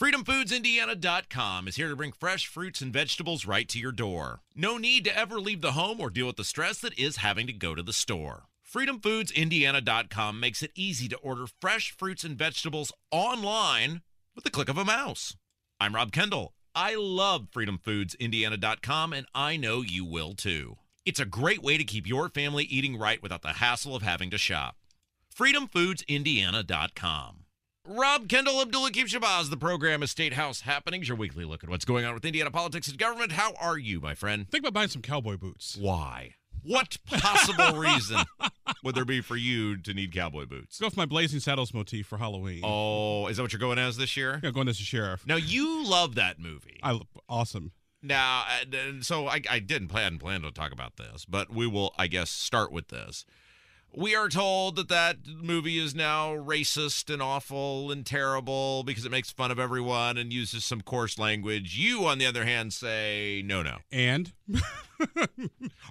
FreedomFoodsIndiana.com is here to bring fresh fruits and vegetables right to your door. No need to ever leave the home or deal with the stress that is having to go to the store. FreedomFoodsIndiana.com makes it easy to order fresh fruits and vegetables online with the click of a mouse. I'm Rob Kendall. I love FreedomFoodsIndiana.com, and I know you will too. It's a great way to keep your family eating right without the hassle of having to shop. FreedomFoodsIndiana.com. Rob Kendall, Abdul Hakim Shabazz. The program is State House Happenings, your weekly look at what's going on with Indiana politics and government. How are you, my friend? Think about buying some cowboy boots. Why? What possible reason would there be for you to need cowboy boots? Go for my Blazing Saddles motif for Halloween. Oh, is that what you're going as this year? Yeah, going as a sheriff. Now you love that movie. I awesome. Now, uh, so I, I didn't plan plan to talk about this, but we will, I guess, start with this. We are told that that movie is now racist and awful and terrible because it makes fun of everyone and uses some coarse language. You, on the other hand, say no, no. And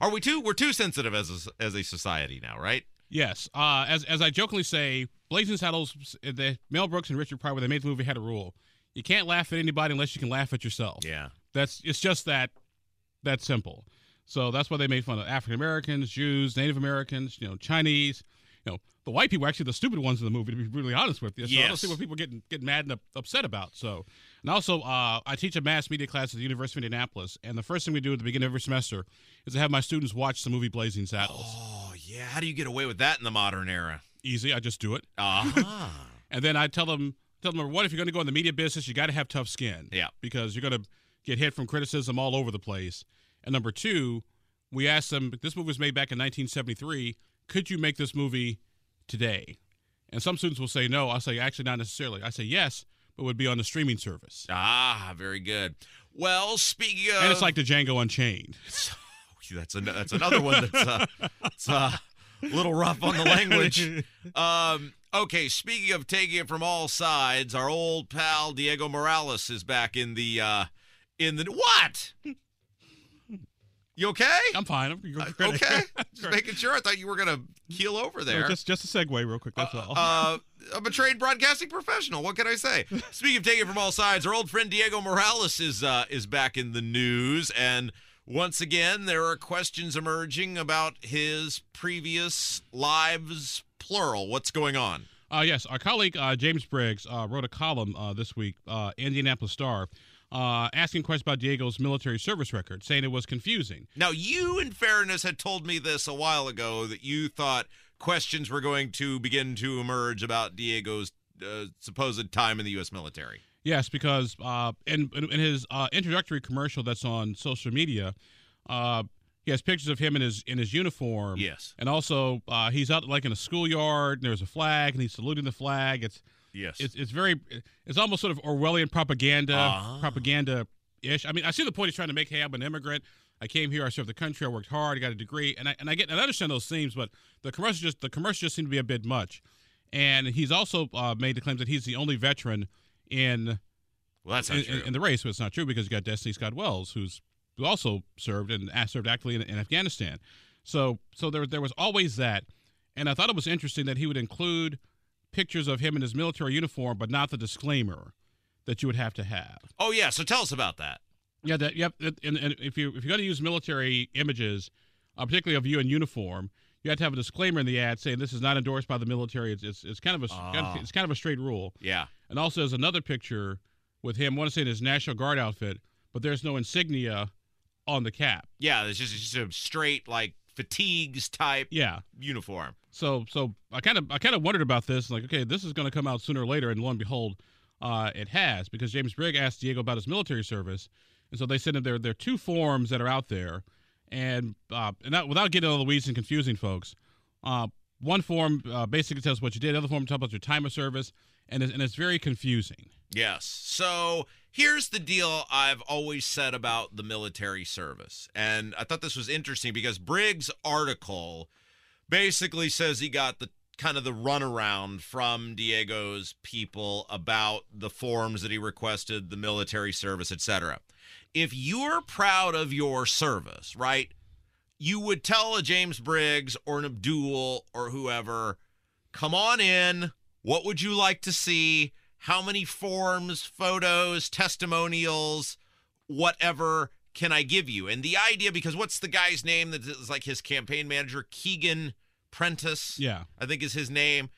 are we too? We're too sensitive as a, as a society now, right? Yes. Uh, as as I jokingly say, Blazing Saddles, the Mel Brooks and Richard Pryor, when they made the movie, had a rule: you can't laugh at anybody unless you can laugh at yourself. Yeah. That's it's just that that simple. So that's why they made fun of African Americans, Jews, Native Americans, you know, Chinese. You know, the white people actually the stupid ones in the movie. To be really honest with you, so yes. I don't see what people getting getting mad and upset about. So, and also, uh, I teach a mass media class at the University of Indianapolis, and the first thing we do at the beginning of every semester is to have my students watch the movie Blazing Saddles. Oh yeah, how do you get away with that in the modern era? Easy, I just do it. Uh-huh. and then I tell them, tell them, what if you're going to go in the media business, you got to have tough skin. Yeah, because you're going to get hit from criticism all over the place. And number two we asked them, this movie was made back in 1973. Could you make this movie today? And some students will say no. I'll say, actually, not necessarily. I say yes, but would be on the streaming service. Ah, very good. Well, speaking of. And it's like the Django Unchained. that's, a, that's another one that's uh, uh, a little rough on the language. Um, okay, speaking of taking it from all sides, our old pal Diego Morales is back in the. Uh, in the what? You okay? I'm fine. I'm uh, okay. just making sure. I thought you were gonna keel over there. No, just just a segue, real quick. That's uh, all. Uh, I'm a trained broadcasting professional. What can I say? Speaking of taking from all sides, our old friend Diego Morales is uh, is back in the news, and once again there are questions emerging about his previous lives, plural. What's going on? Uh, yes, our colleague uh, James Briggs uh, wrote a column uh, this week, uh, Indianapolis Star, uh, asking questions about Diego's military service record, saying it was confusing. Now, you, in fairness, had told me this a while ago that you thought questions were going to begin to emerge about Diego's uh, supposed time in the U.S. military. Yes, because uh, in, in his uh, introductory commercial that's on social media, uh, he has pictures of him in his in his uniform. Yes, and also uh, he's out like in a schoolyard. And there's a flag, and he's saluting the flag. It's Yes. It's, it's very, it's almost sort of Orwellian propaganda, uh-huh. propaganda ish. I mean, I see the point he's trying to make. Hey, I'm an immigrant. I came here. I served the country. I worked hard. I got a degree, and I and I get and I understand those themes, but the commercial just the commercial just seemed to be a bit much. And he's also uh, made the claims that he's the only veteran in well, that's not in. In, in, the race, but it's not true because you got Destiny Scott Wells, who's who also served and served actively in, in Afghanistan. So so there there was always that, and I thought it was interesting that he would include pictures of him in his military uniform, but not the disclaimer that you would have to have. Oh yeah, so tell us about that. Yeah, that yep. And, and if you if you're going to use military images, uh, particularly of you in uniform, you have to have a disclaimer in the ad saying this is not endorsed by the military. It's it's, it's kind of a kind of, ah. it's kind of a straight rule. Yeah. And also, there's another picture with him. I want to say in his National Guard outfit, but there's no insignia on the cap. Yeah, it's just, it's just a straight like fatigues type yeah uniform. So so I kind of I kind of wondered about this. Like, okay, this is going to come out sooner or later, and lo and behold, uh, it has because James Briggs asked Diego about his military service, and so they said that there there are two forms that are out there, and uh, and that, without getting all the weeds and confusing folks, uh, one form uh, basically tells what you did, the other form tells about your time of service, and it's, and it's very confusing. Yes. So here's the deal I've always said about the military service. And I thought this was interesting because Briggs' article basically says he got the kind of the runaround from Diego's people about the forms that he requested, the military service, etc. If you're proud of your service, right, you would tell a James Briggs or an Abdul or whoever, come on in. What would you like to see? how many forms, photos, testimonials, whatever can I give you? And the idea, because what's the guy's name that is like his campaign manager, Keegan Prentice? Yeah. I think is his name.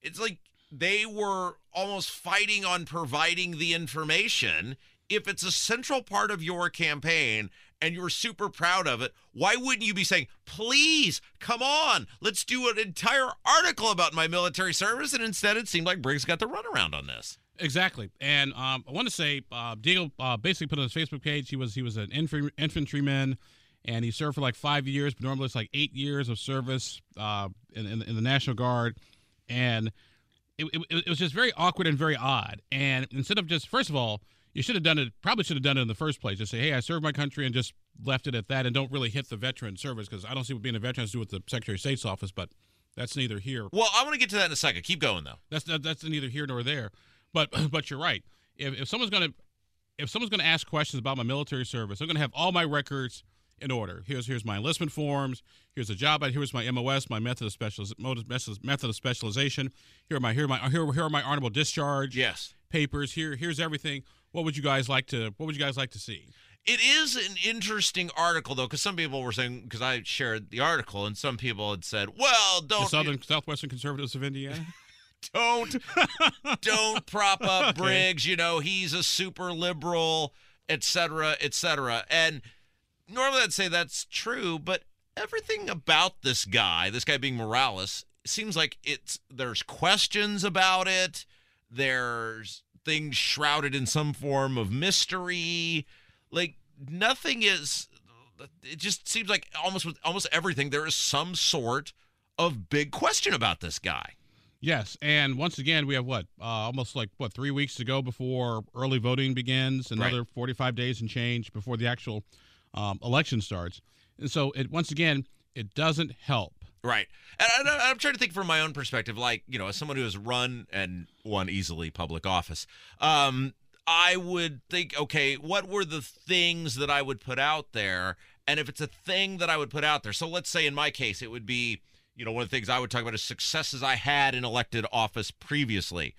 It's like they were almost fighting on providing the information. If it's a central part of your campaign and you're super proud of it, why wouldn't you be saying, please, come on, let's do an entire article about my military service? And instead, it seemed like Briggs got the runaround on this. Exactly, and um, I want to say uh, Diego uh, basically put on his Facebook page he was he was an infantry, infantryman, and he served for like five years, but normally it's like eight years of service uh, in, in, in the National Guard, and it, it, it was just very awkward and very odd. And instead of just first of all, you should have done it. Probably should have done it in the first place. Just say, hey, I served my country, and just left it at that, and don't really hit the veteran service because I don't see what being a veteran has to do with the Secretary of State's office, but. That's neither here. Well, I want to get to that in a second. Keep going though. That's that's neither here nor there. But but you're right. If, if someone's gonna if someone's gonna ask questions about my military service, I'm gonna have all my records in order. Here's here's my enlistment forms. Here's the job. Here's my MOS, my method of special method of specialization. Here are my here are my here, here are my honorable discharge. Yes. Papers. Here here's everything. What would you guys like to What would you guys like to see? It is an interesting article though, because some people were saying because I shared the article, and some people had said, "Well, don't the Southern Southwestern Conservatives of Indiana." don't don't prop up Okay. Briggs. You know he's a super liberal, et cetera, et cetera. And normally I'd say that's true, but everything about this guy, this guy being Morales, seems like it's there's questions about it. There's things shrouded in some form of mystery. Like nothing is. It just seems like almost with almost everything there is some sort of big question about this guy. Yes, and once again, we have what uh, almost like what three weeks to go before early voting begins. Another Right. forty-five days and change before the actual um, election starts. And so, it once again, it doesn't help. Right. And I, I'm trying to think from my own perspective, like, you know, as someone who has run and won easily public office, um, I would think, okay, what were the things that I would put out there? And if it's a thing that I would put out there, so let's say in my case, it would be, you know, one of the things I would talk about is successes I had in elected office previously.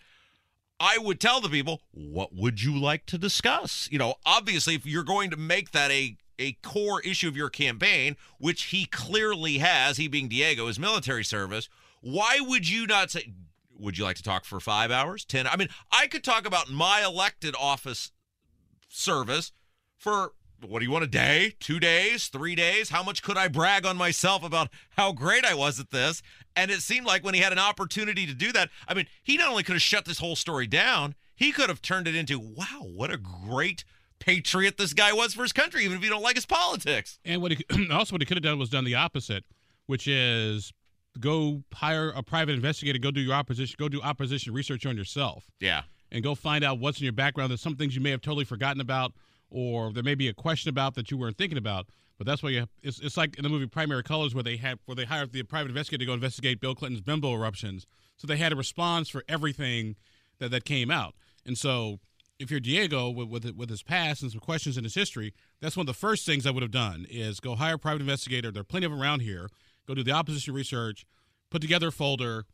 I would tell the people, what would you like to discuss? You know, obviously, if you're going to make that a a core issue of your campaign, which he clearly has, he being Diego, his military service, why would you not say, would you like to talk for five hours, 10? I mean, I could talk about my elected office service for what do you want a day, two days, three days? How much could I brag on myself about how great I was at this? And it seemed like when he had an opportunity to do that, I mean, he not only could have shut this whole story down, he could have turned it into, wow, what a great patriot this guy was for his country, even if you don't like his politics. And what he, also what he could have done was done the opposite, which is go hire a private investigator, go do your opposition, go do opposition research on yourself, Yeah. and go find out what's in your background. There's some things you may have totally forgotten about, or there may be a question about that you weren't thinking about. But that's why you. It's, it's like in the movie Primary Colors, where they had where they hired the private investigator to go investigate Bill Clinton's bimbo eruptions. So they had a response for everything that that came out. And so if you're Diego with with, with his past and some questions in his history, that's one of the first things I would have done is go hire a private investigator. There are plenty of them around here. Go do the opposition research, put together a folder,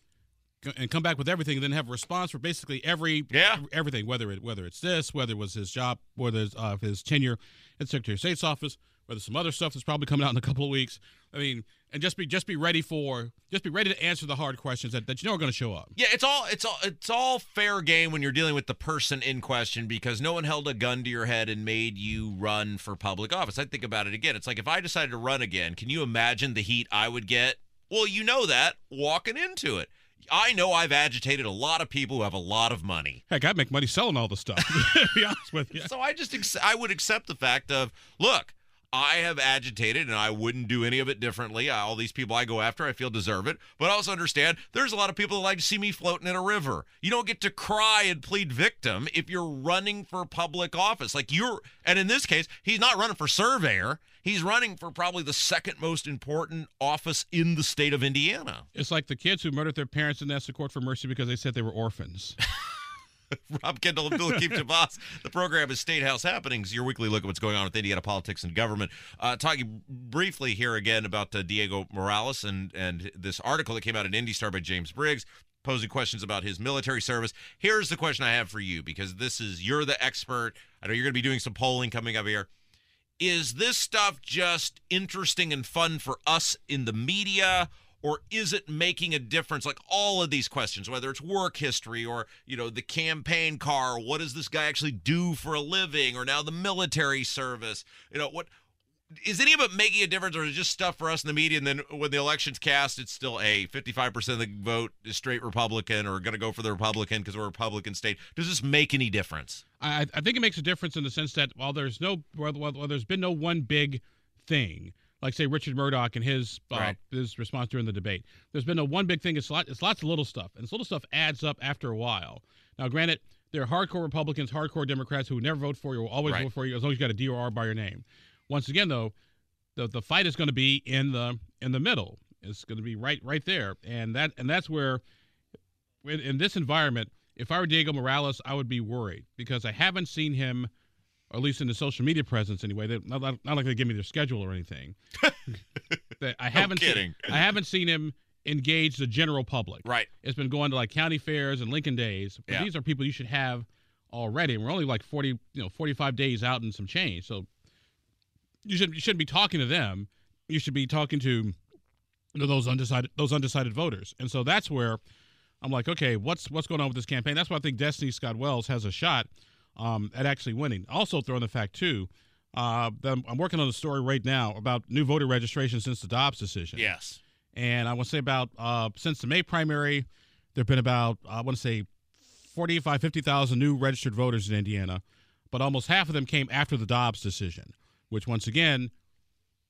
and come back with everything, and then have a response for basically every Yeah. everything, whether it whether it's this, whether it was his job, whether it's uh, his tenure at Secretary of State's office, whether some other stuff that's probably coming out in a couple of weeks. I mean, and just be just be ready for just be ready to answer the hard questions that, that you know are going to show up. Yeah, it's all it's all it's all fair game when you're dealing with the person in question because no one held a gun to your head and made you run for public office. I think about it again. It's like if I decided to run again, can you imagine the heat I would get? Well, you know that walking into it. I know I've agitated a lot of people who have a lot of money. Heck, I make money selling all the stuff. to be honest with you. So I just I would accept the fact of look, I have agitated and I wouldn't do any of it differently. All these people I go after, I feel deserve it. But I also understand there's a lot of people that like to see me floating in a river. You don't get to cry and plead victim if you're running for public office. Like you're, and in this case, he's not running for surveyor. He's running for probably the second most important office in the state of Indiana. It's like the kids who murdered their parents and asked the court for mercy because they said they were orphans. Rob Kendall and Bill Keep Boss. The program is State House Happenings, your weekly look at what's going on with Indiana politics and government. Uh, talking briefly here again about uh, Diego Morales and, and this article that came out in Indy Star by James Briggs. posing questions about his military service. Here's the question I have for you because this is you're the expert. I know you're going to be doing some polling coming up here. Is this stuff just interesting and fun for us in the media? Or is it making a difference? Like all of these questions whether it's work history or you know the campaign car what does this guy actually do for a living? Or now the military service you know what is any of it making a difference or is it just stuff for us in the media and then when the election's cast it's still a 55% of the vote is straight republican or going to go for the republican because we're a republican state? Does this make any difference? I, I think it makes a difference in the sense that while there's no while, while there's been no one big thing like say Richard Mourdock and his uh, Right. his response during the debate. There's been a one big thing. It's lot, it's lots of little stuff, and this little stuff adds up after a while. Now, granted, there are hardcore Republicans, hardcore Democrats who never vote for you, will always Right. vote for you as long as you got a D or R by your name. Once again, though, the the fight is going to be in the in the middle. It's going to be right right there, and that and that's where in, in this environment, if I were Diego Morales, I would be worried because I haven't seen him, or at least in the social media presence anyway. They're not, not like they give me their schedule or anything. That I haven't kidding. Seen, I haven't seen him engage the general public. right It's been going to like county fairs and Lincoln days. But Yeah. these are people you should have already. And we're only like 40, you know, 45 days out and some change. So you should you shouldn't be talking to them. You should be talking to you know, those undecided those undecided voters. And so that's where I'm like, okay, what's what's going on with this campaign? That's why I think Destiny Scott Wells has a shot um, at actually winning. Also, throw in the fact too. Uh, I'm- I'm working on a story right now about new voter registration since the Dobbs decision. yes And I want to say about uh, since the May primary, there have been about I want to say 45, 50,000 new registered voters in Indiana, but almost half of them came after the Dobbs decision, which once again,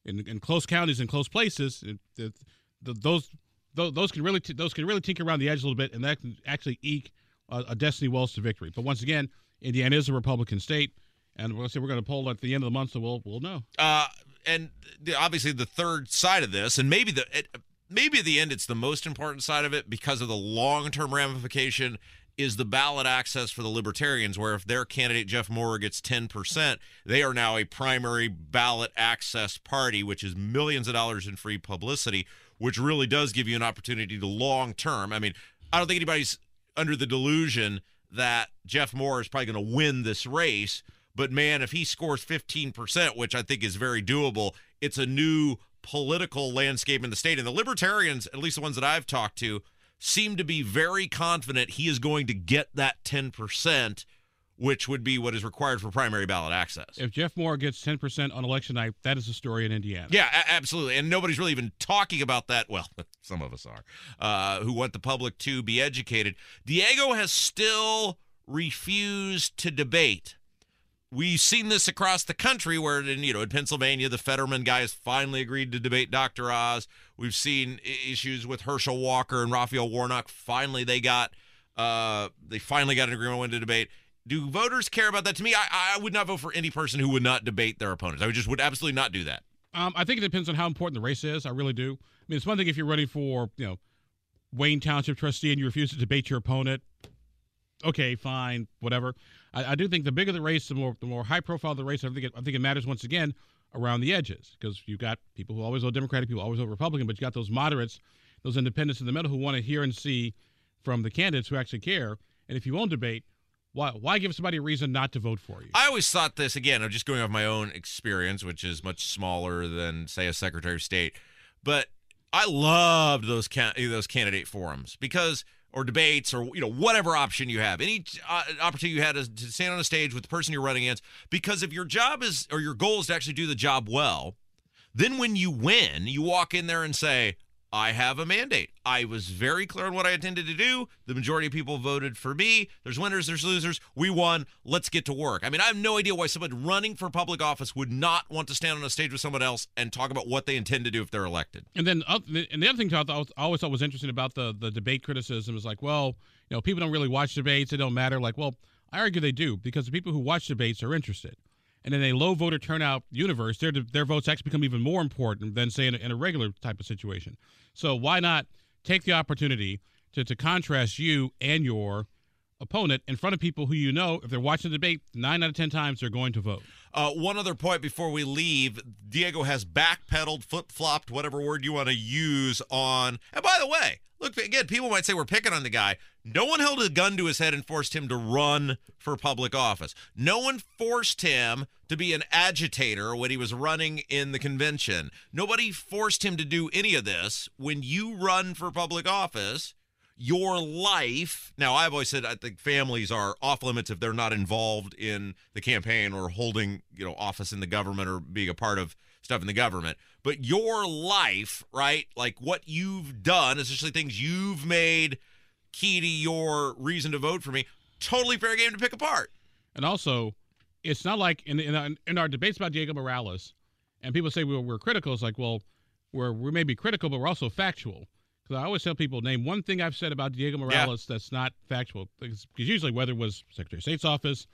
in, in close counties and close places, it, it, the, those those those can really t- those can really tinker around the edge a little bit, and that can actually eke a, a Destiny Wells to victory. But once again, Indiana is a Republican state, and we're gonna say we're going to poll at the end of the month, so we'll we'll know. uh, and the, obviously the third side of this, and maybe the maybe at the end it's the most important side of it because of the long term ramification is the ballot access for the libertarians where if their candidate Jeff Moore gets 10%, they are now a primary ballot access party which is millions of dollars in free publicity which really does give you an opportunity to long term. I mean, I don't think anybody's under the delusion that Jeff Moore is probably going to win this race, but man, if he scores 15%, which I think is very doable, it's a new political landscape in the state. And the libertarians, at least the ones that I've talked to, seem to be very confident he is going to get that 10%, which would be what is required for primary ballot access. If Jeff Moore gets 10% on election night, that is a story in Indiana. Yeah, a- absolutely. And nobody's really even talking about that. Well, some of us are, uh, who want the public to be educated. Diego has still refused to debate. We've seen this across the country where, in, you know, in Pennsylvania, the Fetterman guy has finally agreed to debate Dr. Oz. We've seen issues with Herschel Walker and Raphael Warnock. Finally, they got, uh, they finally got an agreement when to debate. Do voters care about that? To me, I, I would not vote for any person who would not debate their opponents. I just would absolutely not do that. Um, I think it depends on how important the race is. I really do. I mean, it's one thing if you're running for, you know, Wayne Township trustee and you refuse to debate your opponent. Okay, fine, whatever. I, I do think the bigger the race, the more the more high profile the race. I think it, I think it matters once again around the edges because you've got people who always vote Democratic, people always vote Republican, but you've got those moderates, those independents in the middle who want to hear and see from the candidates who actually care. And if you won't debate, why why give somebody a reason not to vote for you? I always thought this again. I'm just going off my own experience, which is much smaller than say a Secretary of State, but I loved those can- those candidate forums because or debates or you know whatever option you have, any uh, opportunity you had to, to stand on a stage with the person you're running against. Because if your job is or your goal is to actually do the job well, then when you win, you walk in there and say, I have a mandate. I was very clear on what I intended to do. The majority of people voted for me. There's winners, there's losers. We won. Let's get to work. I mean, I have no idea why someone running for public office would not want to stand on a stage with someone else and talk about what they intend to do if they're elected. And then, uh, and the other thing I, always thought was interesting about the the debate criticism is like, well, you know, people don't really watch debates; they don't matter. Like, well, I argue they do because the people who watch debates are interested. And in a low voter turnout universe, their their votes actually become even more important than say in a, in a regular type of situation. So why not take the opportunity to to contrast you and your opponent in front of people who you know, if they're watching the debate, nine out of 10 times they're going to vote. Uh, one other point before we leave Diego has backpedaled, flip flopped, whatever word you want to use on. And by the way, look, again, people might say we're picking on the guy. No one held a gun to his head and forced him to run for public office. No one forced him to be an agitator when he was running in the convention. Nobody forced him to do any of this. When you run for public office, your life. Now, I've always said I think families are off limits if they're not involved in the campaign or holding, you know, office in the government or being a part of stuff in the government. But your life, right? Like what you've done, especially things you've made key to your reason to vote for me, totally fair game to pick apart. And also, it's not like in in, in our debates about Diego Morales, and people say we're, we're critical. It's like, well, we're we may be critical, but we're also factual. Because I always tell people, name one thing I've said about Diego Morales yeah. that's not factual. Because usually, whether it was Secretary of State's office,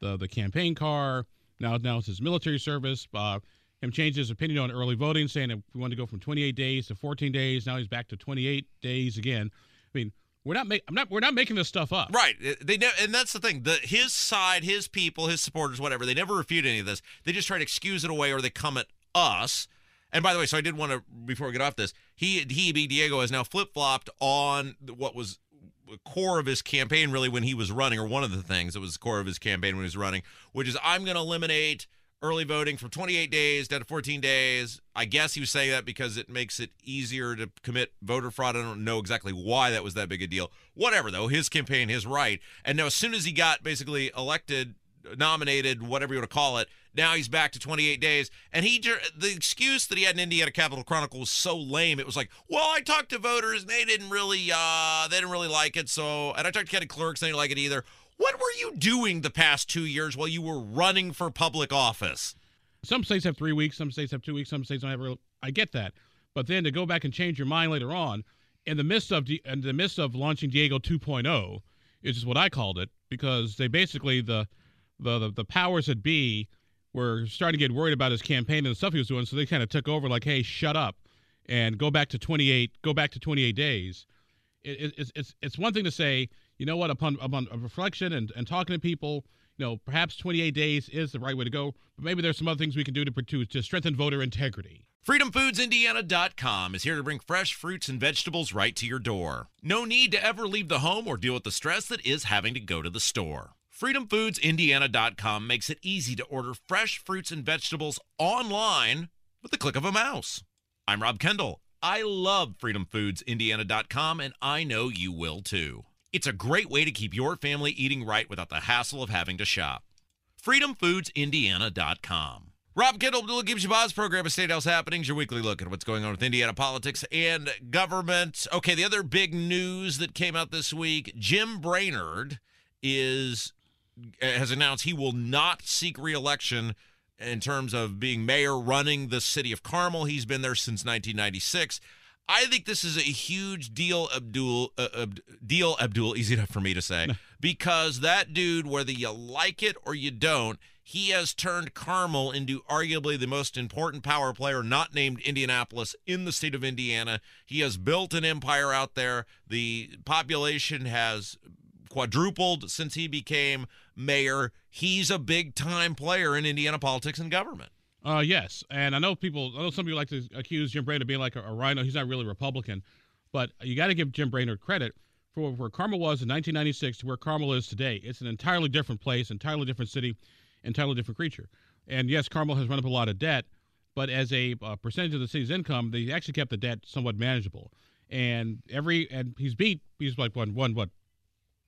the the campaign car, now now it's his military service, uh, him changed his opinion on early voting, saying that we want to go from 28 days to 14 days. Now he's back to 28 days again. I mean, we're not, I'm not, we're not making this stuff up. Right. They and that's the thing. The his side, his people, his supporters, whatever. They never refute any of this. They just try to excuse it away, or they come at us. And by the way, so I did want to before we get off this, he he Big Diego has now flip flopped on what was the core of his campaign really when he was running, or one of the things that was the core of his campaign when he was running, which is I'm going to eliminate early voting from 28 days down to 14 days. I guess he was saying that because it makes it easier to commit voter fraud. I don't know exactly why that was that big a deal. Whatever, though, his campaign, his right. And now, as soon as he got basically elected, nominated, whatever you want to call it, now he's back to 28 days. And he, the excuse that he had in Indiana Capital Chronicle was so lame. It was like, well, I talked to voters and they didn't really, uh, they didn't really like it. So, and I talked to county clerks, they didn't like it either. What were you doing the past two years while you were running for public office? Some states have three weeks, some states have two weeks, some states don't have. Real, I get that, but then to go back and change your mind later on, in the midst of in the midst of launching Diego 2.0, is what I called it because they basically the the the, the powers that be were starting to get worried about his campaign and the stuff he was doing, so they kind of took over like, hey, shut up and go back to 28, go back to 28 days. It, it's it's it's one thing to say, you know what, upon upon reflection and, and talking to people, you know, perhaps 28 days is the right way to go, but maybe there's some other things we can do to to, to strengthen voter integrity. FreedomFoodsIndiana.com is here to bring fresh fruits and vegetables right to your door. No need to ever leave the home or deal with the stress that is having to go to the store. FreedomFoodsIndiana.com makes it easy to order fresh fruits and vegetables online with the click of a mouse. I'm Rob Kendall. I love FreedomFoodsIndiana.com, and I know you will too. It's a great way to keep your family eating right without the hassle of having to shop. FreedomFoodsIndiana.com. Rob Kendall, Abdul Hakim Shabazz program of State House Happenings, your weekly look at what's going on with Indiana politics and government. Okay, the other big news that came out this week Jim Brainard is has announced he will not seek reelection in terms of being mayor running the city of Carmel. He's been there since 1996. I think this is a huge deal, Abdul. Uh, deal, Abdul. Easy enough for me to say, because that dude, whether you like it or you don't, he has turned Carmel into arguably the most important power player, not named Indianapolis, in the state of Indiana. He has built an empire out there. The population has quadrupled since he became mayor. He's a big time player in Indiana politics and government. Uh, yes, and I know people. I know some people like to accuse Jim Brainard of being like a, a RINO. He's not really Republican, but you got to give Jim Brainard credit for where Carmel was in 1996 to where Carmel is today. It's an entirely different place, entirely different city, entirely different creature. And yes, Carmel has run up a lot of debt, but as a uh, percentage of the city's income, they actually kept the debt somewhat manageable. And every and he's beat he's like one one what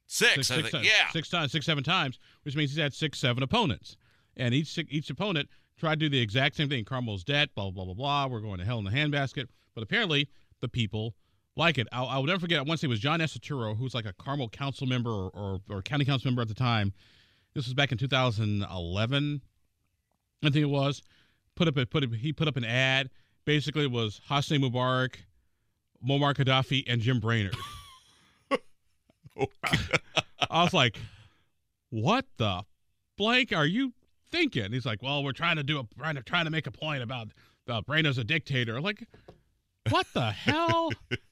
six, six, six think, yeah six times six seven times, which means he's had six seven opponents, and each each opponent tried to do the exact same thing. Carmel's debt, blah, blah, blah, blah. We're going to hell in the handbasket. But apparently, the people like it. I'll, I'll never forget, once it was John Accetturo, who's like a Carmel council member or, or, or, county council member at the time. This was back in 2011, I think it was. Put up a, put up, he put up an ad. Basically, it was Hosni Mubarak, Muammar Gaddafi, and Jim Brainard. I was like, what the blank are you thinking? He's like, well, we're trying to do a trying to trying to make a point about the uh, Brano's a dictator. Like, what the hell?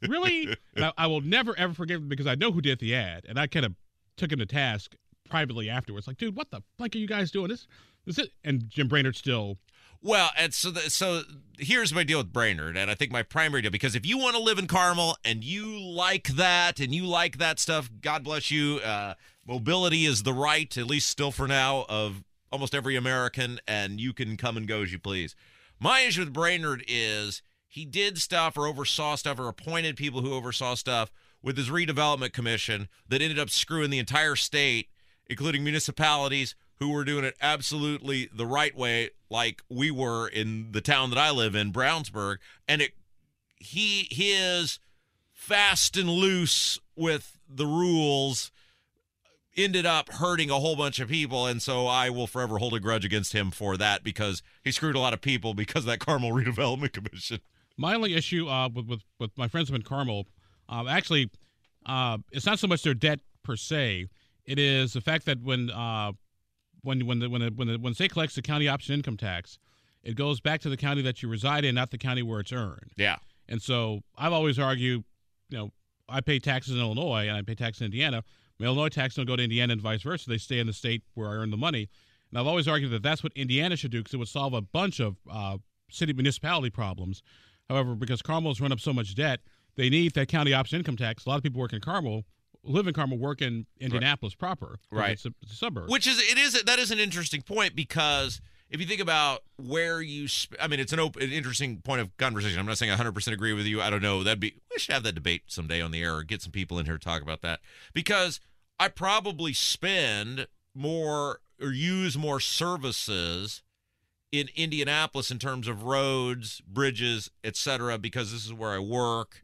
really? I, I, will never ever forgive him because I know who did the ad, and I kind of took him to task privately afterwards. Like, dude, what the fuck are you guys doing? This, this it. And Jim Brainard still. Well, and so the, so here's my deal with Brainard, and I think my primary deal because if you want to live in Carmel and you like that and you like that stuff, God bless you. Uh, mobility is the right, at least still for now, of almost every American, and you can come and go as you please. My issue with Brainard is he did stuff or oversaw stuff or appointed people who oversaw stuff with his redevelopment commission that ended up screwing the entire state, including municipalities who were doing it absolutely the right way, like we were in the town that I live in, Brownsburg. And it he his fast and loose with the rules ended up hurting a whole bunch of people and so I will forever hold a grudge against him for that because he screwed a lot of people because of that Carmel redevelopment commission. My only issue uh, with, with with my friends in Carmel, uh, actually, uh, it's not so much their debt per se. It is the fact that when uh, when when the, when the, when the, when the state collects the county option income tax, it goes back to the county that you reside in, not the county where it's earned. Yeah. And so I've always argued, you know, I pay taxes in Illinois and I pay taxes in Indiana. My Illinois taxes don't go to Indiana and vice versa. They stay in the state where I earn the money. And I've always argued that that's what Indiana should do because it would solve a bunch of uh, city municipality problems. However, because Carmel's run up so much debt, they need that county option income tax. A lot of people work in Carmel, live in Carmel, work in Indianapolis proper. Right. It's a, it's a suburb. Which is it is that is an interesting point because if you think about where you, sp- I mean, it's an open, an interesting point of conversation. I'm not saying 100 percent agree with you. I don't know. That'd be we should have that debate someday on the air or get some people in here to talk about that because I probably spend more or use more services in Indianapolis in terms of roads, bridges, etc. because this is where I work.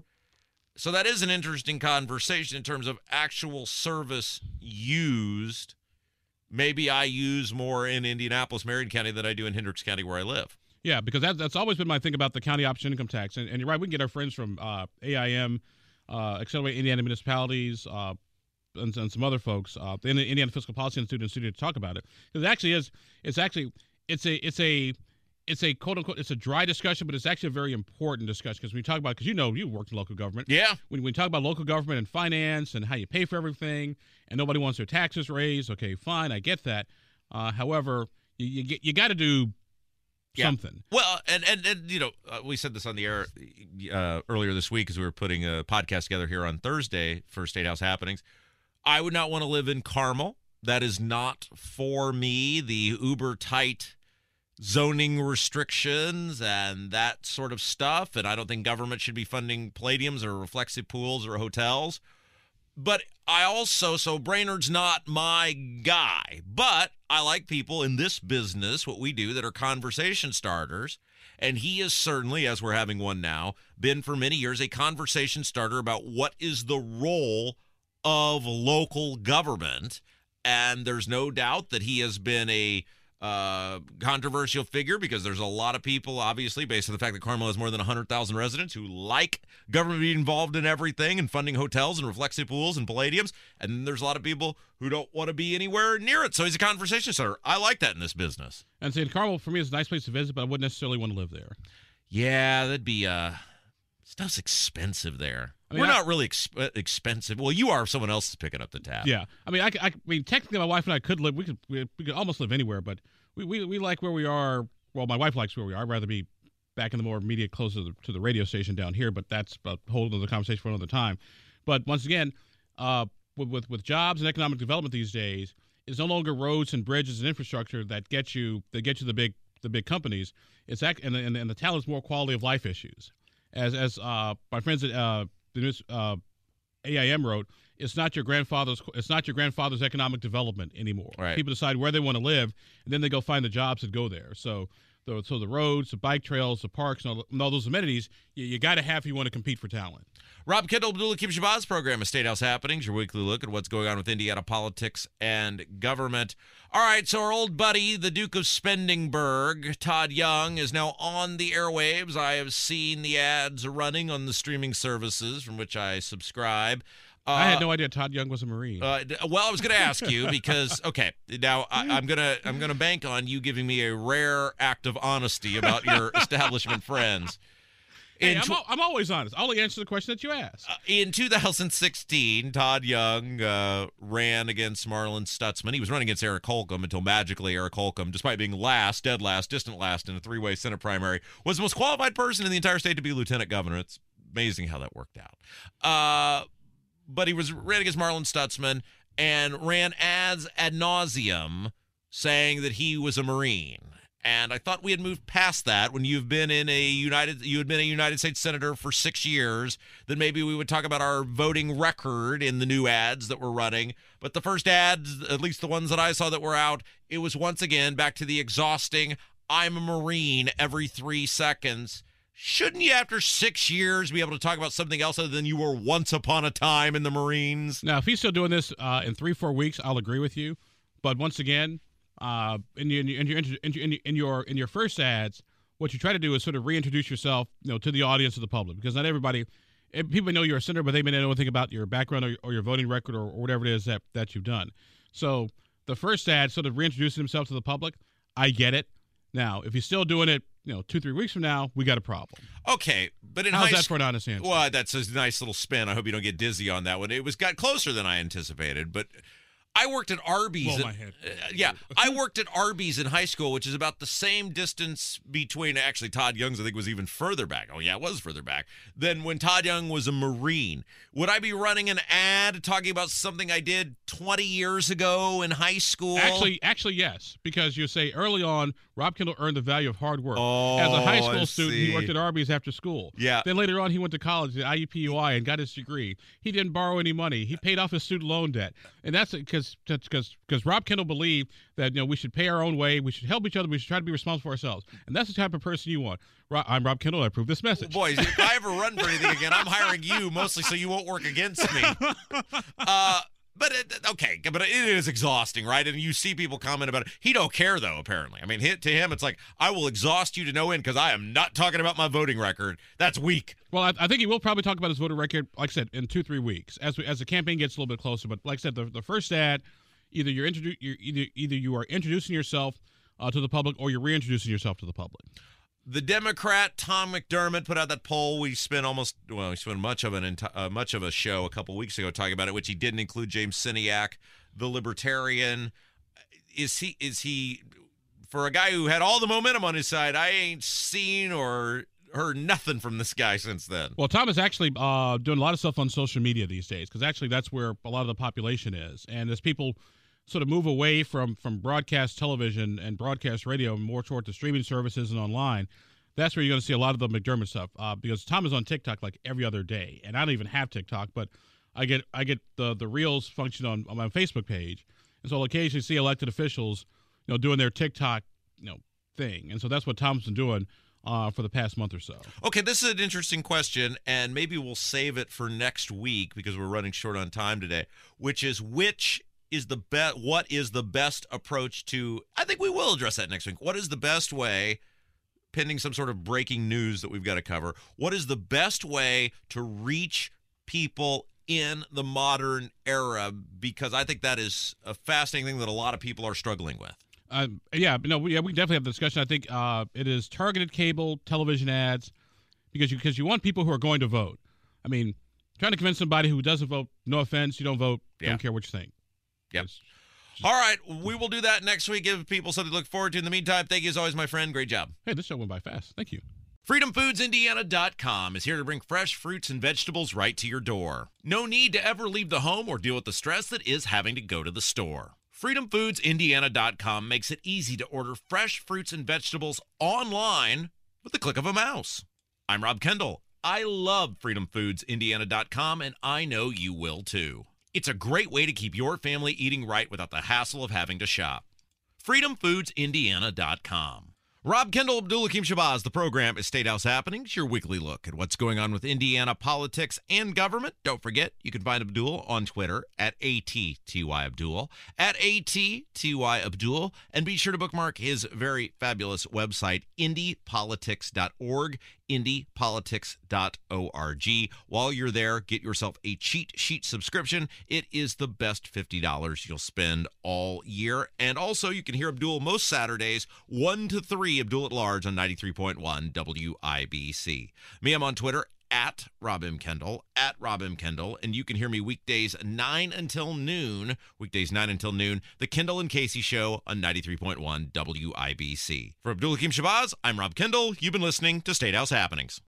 So that is an interesting conversation in terms of actual service used. Maybe I use more in Indianapolis, Marion County than I do in Hendricks County where I live. Yeah, because that, that's always been my thing about the county option income tax. And, and you're right, we can get our friends from uh, AIM, uh, Accelerate Indiana Municipalities, uh, and, and, some other folks, uh, the Indiana Fiscal Policy Institute in studio to talk about it. Because it actually is, it's actually, it's a, it's a, it's a quote unquote it's a dry discussion, but it's actually a very important discussion because we talk about because you know you worked in local government. Yeah. When we talk about local government and finance and how you pay for everything, and nobody wants their taxes raised. Okay, fine, I get that. Uh, however, you you, you got to do Yeah. something. Well, and and, and you know, uh, we said this on the air uh, earlier this week as we were putting a podcast together here on Thursday for State House Happenings. I would not want to live in Carmel. That is not for me. The uber tight zoning restrictions and that sort of stuff. And I don't think government should be funding palladiums or reflexive pools or hotels. But I also, so Brainard's not my guy, but I like people in this business, what we do, that are conversation starters. And he is certainly, as we're having one now, been for many years a conversation starter about what is the role of local government. And there's no doubt that he has been a uh, controversial figure because there's a lot of people, obviously, based on the fact that Carmel has more than 100,000 residents who like government being involved in everything and funding hotels and reflexive pools and palladiums. And then there's a lot of people who don't want to be anywhere near it. So he's a conversation starter. I like that in this business. And saying Carmel for me is a nice place to visit, but I wouldn't necessarily want to live there. Yeah, that'd be, uh, stuff's expensive there. I mean, We're I- not really exp- expensive. Well, you are. Someone else is picking up the tab. Yeah, I mean, I, I, mean, technically, my wife and I could live. We could, we, we could almost live anywhere, but we, we, we like where we are. Well, my wife likes where we are. I'd rather be back in the more immediate closer to the, to the radio station down here, but that's a whole other conversation for another time. But once again, uh, with, with with jobs and economic development these days, it's no longer roads and bridges and infrastructure that get you that get you the big the big companies. It's that and the, and, the, and the talent's more quality of life issues. As as uh, my friends at uh, the news, uh, AIM wrote, it's not your grandfather's it's not your grandfather's economic development anymore. Right. People decide where they want to live, and then they go find the jobs that go there. So. the So the roads, the bike trails, the parks, and all, and all those amenities, you, you got to have if you want to compete for talent. Rob Kendall, Abdul Hakim Shabazz program of State House Happenings, your weekly look at what's going on with Indiana politics and government. All right, so our old buddy, the Duke of Spendingburg, Todd Young, is now on the airwaves. I have seen the ads running on the streaming services from which I subscribe. Uh, I had no idea Todd Young was a Marine. uh, well, I was going to ask you because okay, now I, I'm gonna I'm gonna bank on you giving me a rare act of honesty about your establishment friends. Hey, I'm, al- I'm always honest. I'll only answer the question that you ask. Uh, in 2016, Todd Young uh, ran against Marlin Stutzman. He was running against Eric Holcomb until magically Eric Holcomb, despite being last, dead last, distant last in a three-way Senate primary, was the most qualified person in the entire state to be lieutenant governor. It's amazing how that worked out. Uh, but he was ran against Marlin Stutzman and ran ads ad nauseum saying that he was a Marine. And I thought we had moved past that when you've been in a United you had been a United States Senator for six years, then maybe we would talk about our voting record in the new ads that we're running. But the first ads, at least the ones that I saw that were out, it was once again back to the exhausting I'm a Marine every three seconds. Shouldn't you, after six years, be able to talk about something else other than you were once upon a time in the Marines? Now, if he's still doing this uh, in three, four weeks, I'll agree with you. But once again, uh, in, your, in, your, in, your, in, your, in your in your first ads, what you try to do is sort of reintroduce yourself, you know, to the audience of the public, because not everybody, eh, people know you're a senator, but they may not know anything about your background or, or your voting record or, or whatever it is that that you've done. So the first ad, sort of reintroducing himself to the public, I get it. Now, if he's still doing it, you know, two three weeks from now, we got a problem. Okay, but in How's high that for an honest answer? Well, that's a nice little spin. I hope you don't get dizzy on that one. It was got closer than I anticipated, but I worked at Arby's. Head. uh, yeah, I worked at Arby's in high school, which is about the same distance between actually Todd Young's. I think was even further back. Oh yeah, it was further back than when Todd Young was a Marine. Would I be running an ad talking about something I did 20 years ago in high school? Actually, actually, yes, because you say early on, Rob Kendall earned the value of hard work. Oh, As a high I school student, he worked at Arby's after school. Yeah. Then later on, he went to college at IUPUI and got his degree. He didn't borrow any money. He paid off his student loan debt, and that's because because because Rob Kendall believed that you know we should pay our own way, we should help each other, we should try to be responsible for ourselves, and that's the type of person you want. I'm Rob Kendall. I approve this message. Boys, if I ever run for anything again, I'm hiring you mostly so you won't work against me. Uh, but it, okay, but it is exhausting, right? And you see people comment about it. He don't care though. Apparently, I mean, hit to him, it's like I will exhaust you to no end because I am not talking about my voting record. That's weak. Well, I, I think he will probably talk about his voter record, like I said, in two three weeks as we, as the campaign gets a little bit closer. But like I said, the, the first ad, either you're, introdu- you're either either you are introducing yourself uh, to the public or you're reintroducing yourself to the public. The Democrat Tom McDermott put out that poll. We spent almost well, we spent much of an enti- uh, much of a show a couple weeks ago talking about it, which he didn't include James Sceniak, the Libertarian. Is he is he for a guy who had all the momentum on his side? I ain't seen or heard nothing from this guy since then. Well, Tom is actually uh, doing a lot of stuff on social media these days because actually that's where a lot of the population is, and as people sort of move away from from broadcast television and broadcast radio more toward the streaming services and online, that's where you're going to see a lot of the McDermott stuff. Uh, because Tom is on TikTok like every other day, and I don't even have TikTok, but I get I get the the reels function on, on my Facebook page, and so I'll occasionally see elected officials, you know, doing their TikTok, you know, thing, and so that's what Tom's been doing uh, for the past month or so. Okay, this is an interesting question, and maybe we'll save it for next week because we're running short on time today. Which is which is the best? What is the best approach to? I think we will address that next week. What is the best way? Pending some sort of breaking news that we've got to cover. What is the best way to reach people in the modern era? Because I think that is a fascinating thing that a lot of people are struggling with. Uh, yeah, no, we, yeah, we definitely have the discussion. I think uh, it is targeted cable television ads because you because you want people who are going to vote. I mean, trying to convince somebody who doesn't vote, no offense, you don't vote, Yeah. don't care what you think. Yep. It's- All right, we will do that next week. Give people something to look forward to. In the meantime, thank you as always, my friend. Great job. hey, this show went by fast. Thank you. FreedomFoodsIndiana.com is here to bring fresh fruits and vegetables right to your door. No need to ever leave the home or deal with the stress that is having to go to the store. FreedomFoodsIndiana.com makes it easy to order fresh fruits and vegetables online with the click of a mouse. I'm Rob Kendall. I love FreedomFoodsIndiana.com, and I know you will too. It's a great way to keep your family eating right without the hassle of having to shop. FreedomFoodsIndiana.com. Rob Kendall, Abdul Hakim Shabazz. The program is State House Happenings, your weekly look at what's going on with Indiana politics and government. Don't forget, you can find Abdul on Twitter at ATTY Abdul, at ATTY Abdul, and be sure to bookmark his very fabulous website, indypolitics.org, indypolitics.org. While you're there, get yourself a cheat sheet subscription. It is the best $50 you'll spend all year. And also, you can hear Abdul most Saturdays, 1 to 3, Abdul at Large on 93.1 WIBC. Me, I'm on Twitter at Rob M. Kendall, at Rob M. Kendall, and you can hear me weekdays 9 until noon, weekdays 9 until noon, The Kendall and Casey Show on 93.1 WIBC. For Abdul Hakim Shabazz, I'm Rob Kendall. You've been listening to State House Happenings.